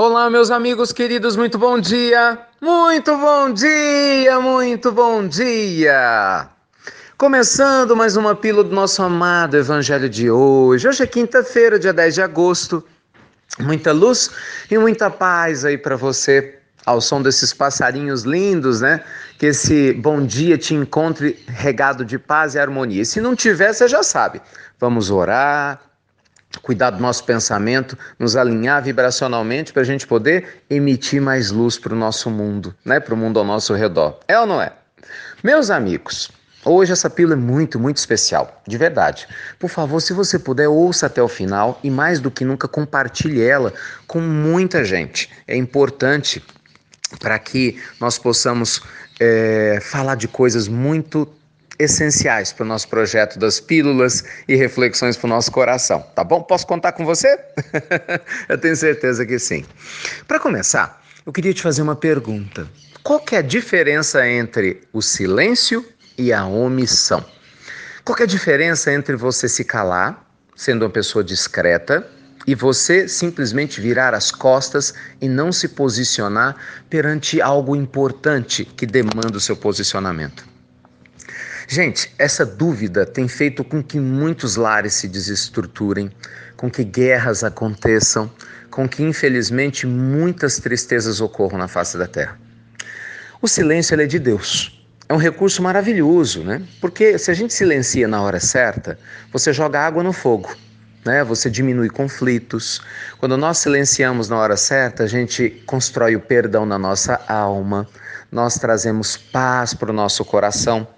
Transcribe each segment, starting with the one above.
Olá, meus amigos queridos, muito bom dia! Muito bom dia, muito bom dia! Começando mais uma pílula do nosso amado Evangelho de hoje. Hoje é quinta-feira, dia 10 de agosto. Muita luz e muita paz aí para você, ao som desses passarinhos lindos, né? Que esse bom dia te encontre regado de paz e harmonia. E se não tiver, você já sabe. Vamos orar, cuidar do nosso pensamento, nos alinhar vibracionalmente para a gente poder emitir mais luz para o nosso mundo, né? para o mundo ao nosso redor. É ou não é? Meus amigos, hoje essa pílula é muito, muito especial, de verdade. Por favor, se você puder, ouça até o final e mais do que nunca compartilhe ela com muita gente. É importante para que nós possamos é, falar de coisas muito essenciais para o nosso projeto das pílulas e reflexões para o nosso coração, tá bom? Posso contar com você? eu tenho certeza que sim. Para começar, eu queria te fazer uma pergunta. Qual que é a diferença entre o silêncio e a omissão? Qual que é a diferença entre você se calar, sendo uma pessoa discreta, e você simplesmente virar as costas e não se posicionar perante algo importante que demanda o seu posicionamento? Gente, essa dúvida tem feito com que muitos lares se desestruturem, com que guerras aconteçam, com que infelizmente muitas tristezas ocorram na face da terra. O silêncio é de Deus. É um recurso maravilhoso, né? Porque se a gente silencia na hora certa, você joga água no fogo. Né? Você diminui conflitos. Quando nós silenciamos na hora certa, a gente constrói o perdão na nossa alma, nós trazemos paz para o nosso coração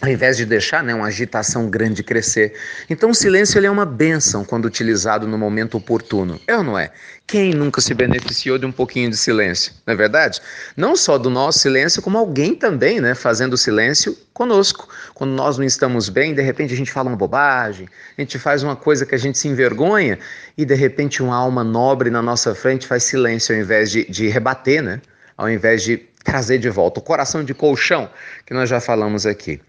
ao invés de deixar né, uma agitação grande crescer. Então o silêncio ele é uma benção quando utilizado no momento oportuno. É ou não é? Quem nunca se beneficiou de um pouquinho de silêncio? Não é verdade? Não só do nosso silêncio, como alguém também né, fazendo silêncio conosco. Quando nós não estamos bem, de repente a gente fala uma bobagem, a gente faz uma coisa que a gente se envergonha e de repente uma alma nobre na nossa frente faz silêncio ao invés de, de rebater, né? ao invés de trazer de volta o coração de colchão que nós já falamos aqui.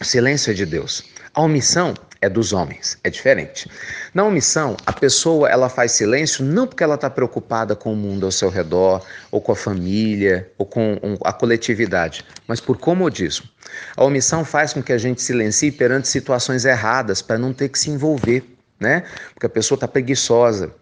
O silêncio é de Deus. A omissão é dos homens, é diferente. Na omissão, a pessoa ela faz silêncio não porque ela está preocupada com o mundo ao seu redor, ou com a família, ou com a coletividade, mas por comodismo. A omissão faz com que a gente silencie perante situações erradas para não ter que se envolver, né? Porque a pessoa está preguiçosa.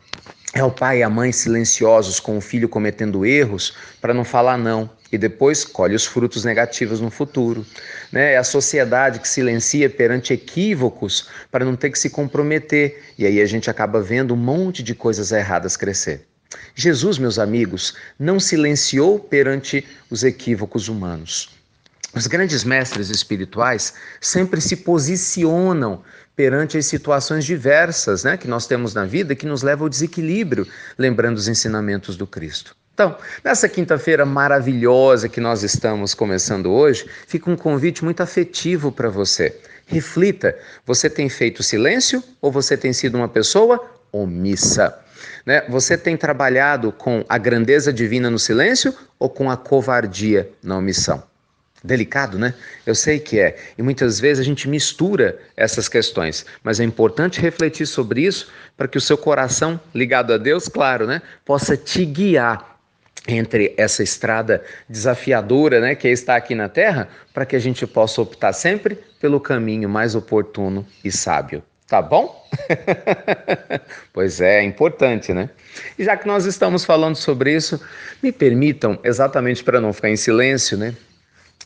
É o pai e a mãe silenciosos com o filho cometendo erros para não falar não e depois colhe os frutos negativos no futuro. Né? É a sociedade que silencia perante equívocos para não ter que se comprometer, e aí a gente acaba vendo um monte de coisas erradas crescer. Jesus, meus amigos, não silenciou perante os equívocos humanos. Os grandes mestres espirituais sempre se posicionam perante as situações diversas né, que nós temos na vida que nos levam ao desequilíbrio, lembrando os ensinamentos do Cristo. Então, nessa quinta-feira maravilhosa que nós estamos começando hoje, fica um convite muito afetivo para você. Reflita: você tem feito silêncio ou você tem sido uma pessoa omissa? Né? Você tem trabalhado com a grandeza divina no silêncio ou com a covardia na omissão? Delicado, né? Eu sei que é. E muitas vezes a gente mistura essas questões, mas é importante refletir sobre isso para que o seu coração, ligado a Deus, claro, né, possa te guiar entre essa estrada desafiadora, né, que é estar aqui na Terra, para que a gente possa optar sempre pelo caminho mais oportuno e sábio. Tá bom? pois é, é importante, né? E já que nós estamos falando sobre isso, me permitam, exatamente para não ficar em silêncio, né,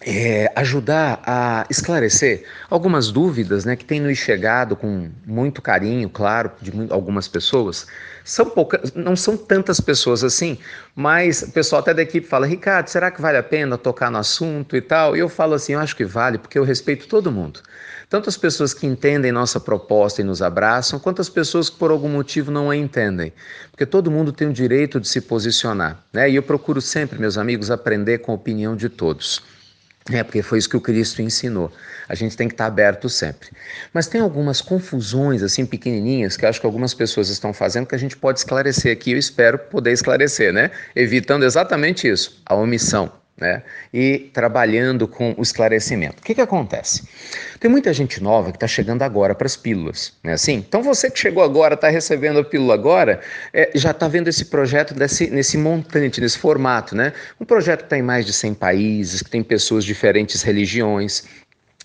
é, ajudar a esclarecer algumas dúvidas né, que têm nos chegado com muito carinho, claro, de algumas pessoas. São poucas, não são tantas pessoas assim, mas o pessoal até da equipe fala: Ricardo, será que vale a pena tocar no assunto e tal? E eu falo assim: eu acho que vale, porque eu respeito todo mundo. Tanto as pessoas que entendem nossa proposta e nos abraçam, quanto as pessoas que por algum motivo não a entendem. Porque todo mundo tem o direito de se posicionar. Né? E eu procuro sempre, meus amigos, aprender com a opinião de todos. É, porque foi isso que o Cristo ensinou. A gente tem que estar aberto sempre. Mas tem algumas confusões, assim, pequenininhas, que acho que algumas pessoas estão fazendo que a gente pode esclarecer aqui. Eu espero poder esclarecer, né? Evitando exatamente isso, a omissão. Né? E trabalhando com o esclarecimento. O que, que acontece? Tem muita gente nova que está chegando agora para as pílulas, né? Assim, então você que chegou agora, está recebendo a pílula agora, é, já está vendo esse projeto desse, nesse montante, nesse formato, né? Um projeto que está em mais de 100 países, que tem pessoas de diferentes religiões,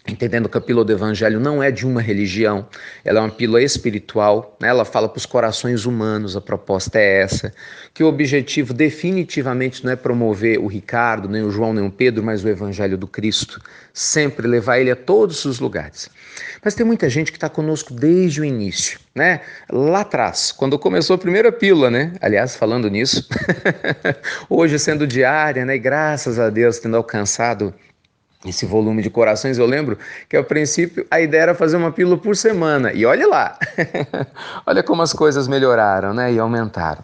entendendo que a pílula do evangelho não é de uma religião, ela é uma pílula espiritual, né? ela fala para os corações humanos, a proposta é essa, que o objetivo definitivamente não é promover o Ricardo, nem o João, nem o Pedro, mas o evangelho do Cristo, sempre levar ele a todos os lugares. Mas tem muita gente que está conosco desde o início, né? Lá atrás, quando começou a primeira pílula, né? Aliás, falando nisso, hoje sendo diária, né? E graças a Deus tendo alcançado esse volume de corações, eu lembro que a princípio a ideia era fazer uma pílula por semana. E olha lá, olha como as coisas melhoraram né? e aumentaram.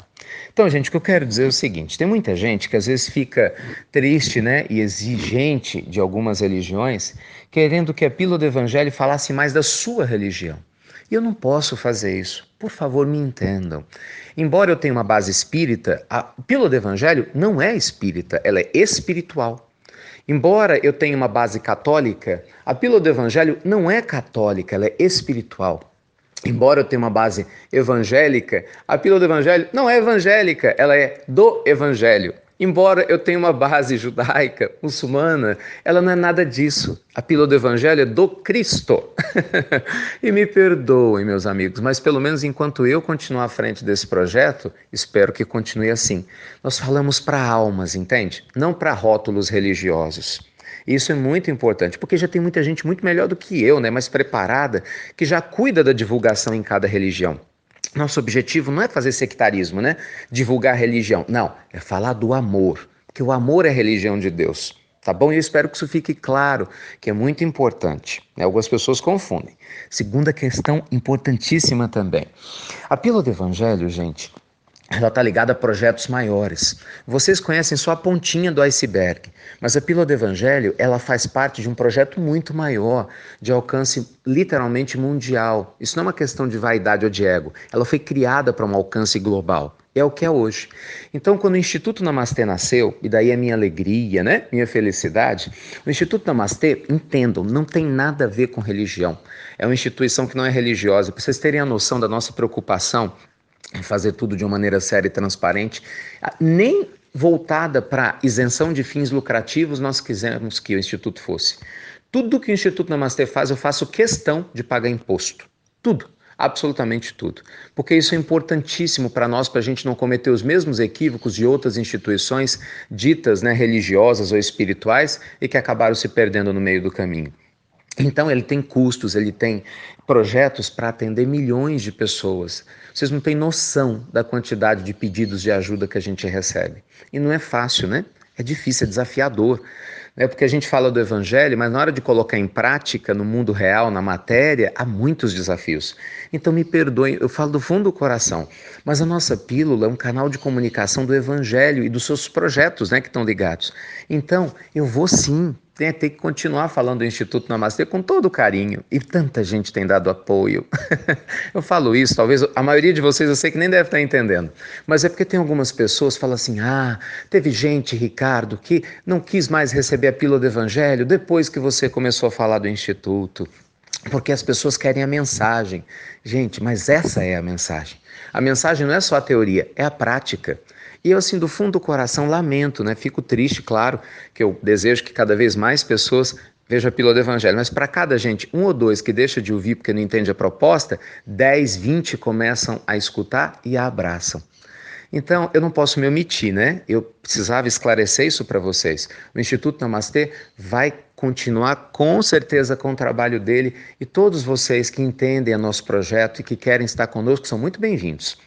Então, gente, o que eu quero dizer é o seguinte: tem muita gente que às vezes fica triste né, e exigente de algumas religiões, querendo que a pílula do evangelho falasse mais da sua religião. E eu não posso fazer isso. Por favor, me entendam. Embora eu tenha uma base espírita, a pílula do evangelho não é espírita, ela é espiritual. Embora eu tenha uma base católica, a pílula do evangelho não é católica, ela é espiritual. Embora eu tenha uma base evangélica, a pílula do evangelho não é evangélica, ela é do evangelho. Embora eu tenha uma base judaica, muçulmana, ela não é nada disso. A pílula do Evangelho é do Cristo. e me perdoem, meus amigos, mas pelo menos enquanto eu continuar à frente desse projeto, espero que continue assim. Nós falamos para almas, entende? Não para rótulos religiosos. Isso é muito importante, porque já tem muita gente muito melhor do que eu, né, mais preparada, que já cuida da divulgação em cada religião. Nosso objetivo não é fazer sectarismo, né? Divulgar religião. Não, é falar do amor, porque o amor é a religião de Deus. Tá bom? E eu espero que isso fique claro, que é muito importante. Né? Algumas pessoas confundem. Segunda questão importantíssima também. A pílula do evangelho, gente, ela está ligada a projetos maiores. Vocês conhecem só a pontinha do iceberg, mas a Pílula do Evangelho ela faz parte de um projeto muito maior, de alcance literalmente mundial. Isso não é uma questão de vaidade ou de ego. Ela foi criada para um alcance global. É o que é hoje. Então, quando o Instituto Namastê nasceu, e daí a minha alegria, né? Minha felicidade, o Instituto Namastê, entendam, não tem nada a ver com religião. É uma instituição que não é religiosa. Para vocês terem a noção da nossa preocupação fazer tudo de uma maneira séria e transparente, nem voltada para isenção de fins lucrativos nós quisemos que o Instituto fosse. Tudo que o Instituto Namastê faz, eu faço questão de pagar imposto. Tudo. Absolutamente tudo. Porque isso é importantíssimo para nós, para a gente não cometer os mesmos equívocos de outras instituições ditas né, religiosas ou espirituais e que acabaram se perdendo no meio do caminho. Então, ele tem custos, ele tem projetos para atender milhões de pessoas. Vocês não têm noção da quantidade de pedidos de ajuda que a gente recebe. E não é fácil, né? É difícil, é desafiador. Né? Porque a gente fala do evangelho, mas na hora de colocar em prática, no mundo real, na matéria, há muitos desafios. Então me perdoem, eu falo do fundo do coração, mas a nossa pílula é um canal de comunicação do evangelho e dos seus projetos né, que estão ligados. Então, eu vou sim tem, tem que continuar falando do Instituto Namastê com todo carinho. E tanta gente tem dado apoio. eu falo isso, talvez a maioria de vocês eu sei que nem deve estar entendendo. Mas é porque tem algumas pessoas que falam assim: ah, teve gente, Ricardo, que não quis mais receber a pílula do Evangelho depois que você começou a falar do Instituto. Porque as pessoas querem a mensagem. Gente, mas essa é a mensagem. A mensagem não é só a teoria, é a prática. E eu, assim, do fundo do coração, lamento, né? Fico triste, claro, que eu desejo que cada vez mais pessoas vejam a pílula do evangelho. Mas para cada gente, um ou dois que deixa de ouvir porque não entende a proposta, 10, 20 começam a escutar e a abraçam. Então, eu não posso me omitir, né? Eu precisava esclarecer isso para vocês. O Instituto Namastê vai continuar com certeza com o trabalho dele e todos vocês que entendem o nosso projeto e que querem estar conosco são muito bem-vindos.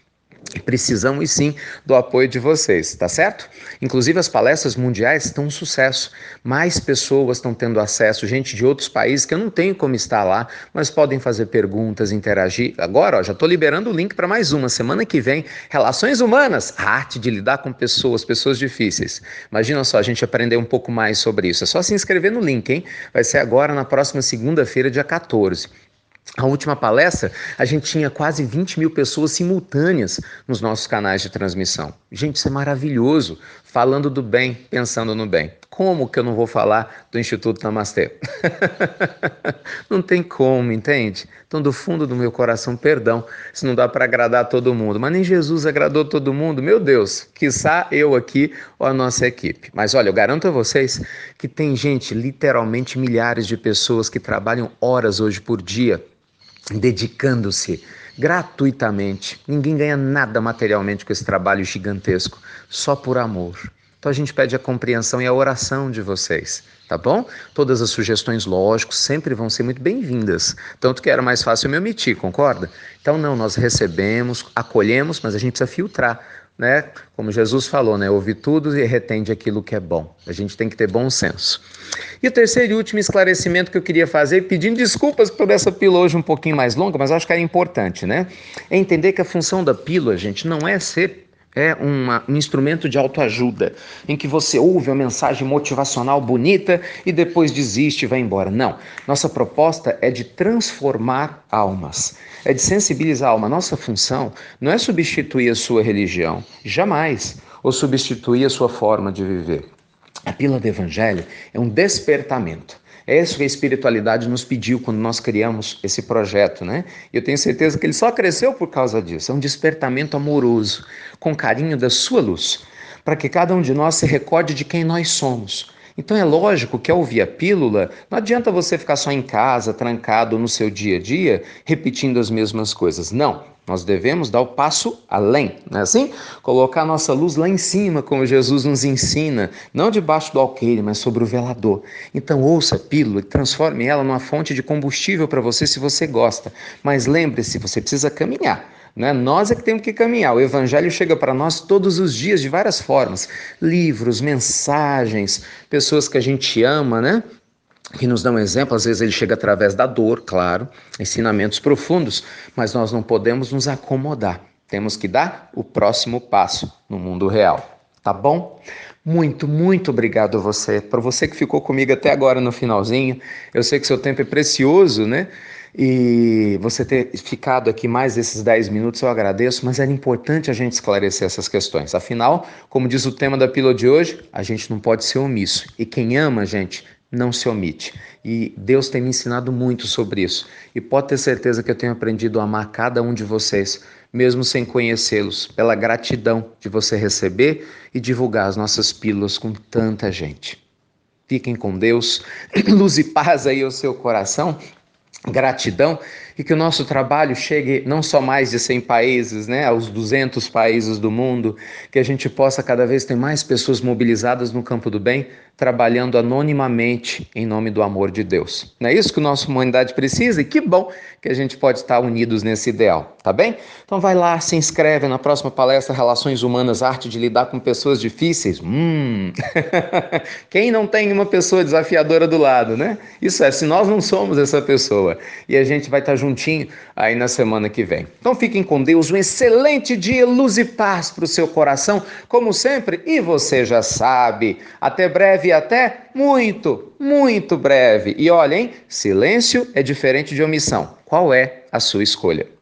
Precisamos sim do apoio de vocês, tá certo? Inclusive as palestras mundiais estão um sucesso. Mais pessoas estão tendo acesso, gente de outros países que eu não tenho como estar lá, mas podem fazer perguntas, interagir. Agora, ó, já estou liberando o link para mais uma. Semana que vem, Relações Humanas, a arte de lidar com pessoas, pessoas difíceis. Imagina só, a gente aprender um pouco mais sobre isso. É só se inscrever no link, hein? Vai ser agora na próxima segunda-feira, dia 14. A última palestra, a gente tinha quase 20 mil pessoas simultâneas nos nossos canais de transmissão. Gente, isso é maravilhoso. Falando do bem, pensando no bem. Como que eu não vou falar do Instituto Namastê? não tem como, entende? Então, do fundo do meu coração, perdão se não dá para agradar todo mundo. Mas nem Jesus agradou todo mundo. Meu Deus, quiçá eu aqui ou a nossa equipe. Mas olha, eu garanto a vocês que tem gente, literalmente milhares de pessoas que trabalham horas hoje por dia dedicando-se gratuitamente. Ninguém ganha nada materialmente com esse trabalho gigantesco, só por amor. Então a gente pede a compreensão e a oração de vocês, tá bom? Todas as sugestões, lógico, sempre vão ser muito bem-vindas. Tanto que era mais fácil me omitir, concorda? Então não, nós recebemos, acolhemos, mas a gente precisa filtrar né? Como Jesus falou, né? Ouve tudo e retende aquilo que é bom. A gente tem que ter bom senso. E o terceiro e último esclarecimento que eu queria fazer, pedindo desculpas por essa pílula hoje um pouquinho mais longa, mas acho que é importante, né? É entender que a função da pílula, gente, não é ser é uma, um instrumento de autoajuda, em que você ouve uma mensagem motivacional bonita e depois desiste e vai embora. Não. Nossa proposta é de transformar almas, é de sensibilizar a alma. Nossa função não é substituir a sua religião, jamais, ou substituir a sua forma de viver. A pílula do Evangelho é um despertamento. É isso que a espiritualidade nos pediu quando nós criamos esse projeto, né? Eu tenho certeza que ele só cresceu por causa disso. É um despertamento amoroso, com carinho da sua luz, para que cada um de nós se recorde de quem nós somos. Então é lógico que ao ouvir a pílula, não adianta você ficar só em casa, trancado no seu dia a dia, repetindo as mesmas coisas. Não. Nós devemos dar o passo além, não é assim? Colocar a nossa luz lá em cima, como Jesus nos ensina, não debaixo do alqueire, mas sobre o velador. Então ouça a pílula e transforme ela numa fonte de combustível para você se você gosta. Mas lembre-se, você precisa caminhar. Né? Nós é que temos que caminhar. O Evangelho chega para nós todos os dias, de várias formas: livros, mensagens, pessoas que a gente ama, né? Que nos dão um exemplo, às vezes ele chega através da dor, claro, ensinamentos profundos, mas nós não podemos nos acomodar. Temos que dar o próximo passo no mundo real, tá bom? Muito, muito obrigado a você, para você que ficou comigo até agora no finalzinho. Eu sei que seu tempo é precioso, né? E você ter ficado aqui mais esses 10 minutos eu agradeço, mas era importante a gente esclarecer essas questões. Afinal, como diz o tema da pílula de hoje, a gente não pode ser omisso. E quem ama, gente, não se omite. E Deus tem me ensinado muito sobre isso. E pode ter certeza que eu tenho aprendido a amar cada um de vocês, mesmo sem conhecê-los, pela gratidão de você receber e divulgar as nossas pílulas com tanta gente. Fiquem com Deus, luz e paz aí ao seu coração, gratidão e que o nosso trabalho chegue não só mais de 100 países, né, aos 200 países do mundo, que a gente possa cada vez ter mais pessoas mobilizadas no campo do bem, trabalhando anonimamente em nome do amor de Deus. Não é isso que a nossa humanidade precisa? E que bom que a gente pode estar unidos nesse ideal, tá bem? Então vai lá, se inscreve na próxima palestra Relações Humanas, Arte de Lidar com Pessoas Difíceis. Hum! Quem não tem uma pessoa desafiadora do lado, né? Isso é, se nós não somos essa pessoa. E a gente vai estar juntinho aí na semana que vem. Então fiquem com Deus, um excelente dia, luz e paz para o seu coração, como sempre, e você já sabe. Até breve breve até muito, muito breve. E olhem, silêncio é diferente de omissão. Qual é a sua escolha?